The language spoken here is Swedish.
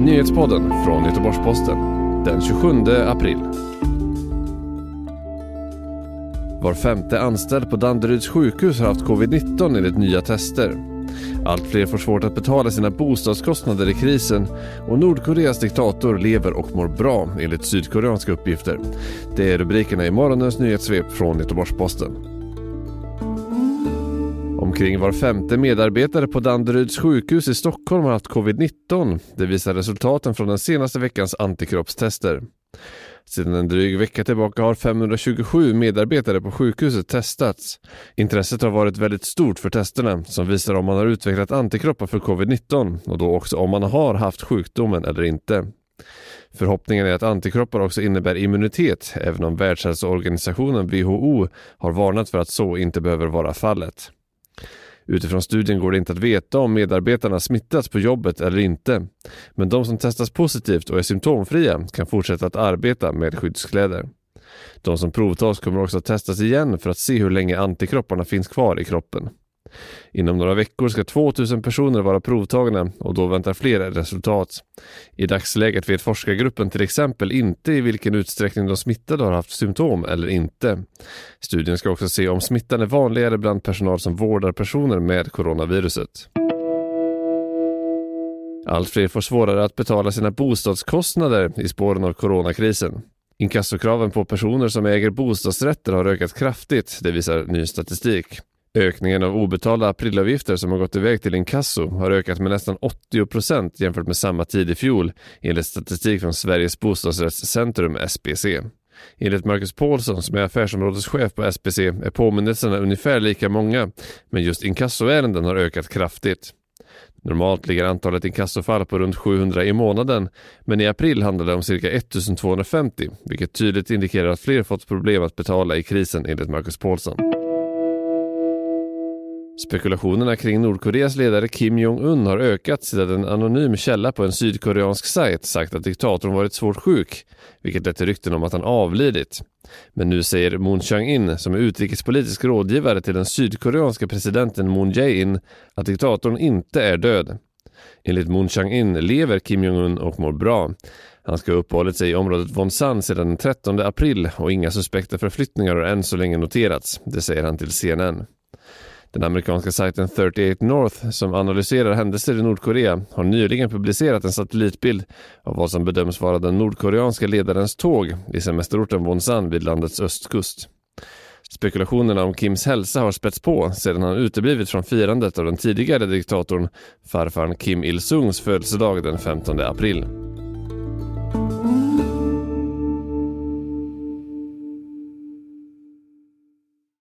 Nyhetspodden från Göteborgs-Posten den 27 april. Var femte anställd på Danderyds sjukhus har haft covid-19 enligt nya tester. Allt fler får svårt att betala sina bostadskostnader i krisen och Nordkoreas diktator lever och mår bra enligt sydkoreanska uppgifter. Det är rubrikerna i morgonens nyhetssvep från Göteborgs-Posten. Omkring var femte medarbetare på Danderyds sjukhus i Stockholm har haft covid-19. Det visar resultaten från den senaste veckans antikroppstester. Sedan en dryg vecka tillbaka har 527 medarbetare på sjukhuset testats. Intresset har varit väldigt stort för testerna som visar om man har utvecklat antikroppar för covid-19 och då också om man har haft sjukdomen eller inte. Förhoppningen är att antikroppar också innebär immunitet även om Världshälsoorganisationen WHO har varnat för att så inte behöver vara fallet. Utifrån studien går det inte att veta om medarbetarna smittats på jobbet eller inte. Men de som testas positivt och är symptomfria kan fortsätta att arbeta med skyddskläder. De som provtas kommer också att testas igen för att se hur länge antikropparna finns kvar i kroppen. Inom några veckor ska 2000 personer vara provtagna och då väntar fler resultat. I dagsläget vet forskargruppen till exempel inte i vilken utsträckning de smittade har haft symptom eller inte. Studien ska också se om smittan är vanligare bland personal som vårdar personer med coronaviruset. Allt fler får svårare att betala sina bostadskostnader i spåren av coronakrisen. Inkassokraven på personer som äger bostadsrätter har ökat kraftigt, det visar ny statistik. Ökningen av obetalda aprilavgifter som har gått iväg till inkasso har ökat med nästan 80 procent jämfört med samma tid i fjol enligt statistik från Sveriges bostadsrättscentrum SBC. Enligt Marcus Paulsson som är affärsområdeschef på SBC är påminnelserna ungefär lika många men just inkassoärenden har ökat kraftigt. Normalt ligger antalet inkassofall på runt 700 i månaden men i april handlade det om cirka 1250 vilket tydligt indikerar att fler fått problem att betala i krisen enligt Marcus Paulsson. Spekulationerna kring Nordkoreas ledare Kim Jong-Un har ökat sedan en anonym källa på en sydkoreansk sajt sagt att diktatorn varit svårt sjuk, vilket lett till rykten om att han avlidit. Men nu säger Moon Chang-in, som är utrikespolitisk rådgivare till den sydkoreanska presidenten Moon Jae-in, att diktatorn inte är död. Enligt Moon Chang-in lever Kim Jong-Un och mår bra. Han ska ha uppehållit sig i området Wonsan sedan den 13 april och inga suspekta förflyttningar har än så länge noterats. Det säger han till CNN. Den amerikanska sajten 38 North som analyserar händelser i Nordkorea har nyligen publicerat en satellitbild av vad som bedöms vara den nordkoreanska ledarens tåg i semesterorten Wonsan vid landets östkust. Spekulationerna om Kims hälsa har spätts på sedan han uteblivit från firandet av den tidigare diktatorn farfar Kim Il-Sungs födelsedag den 15 april.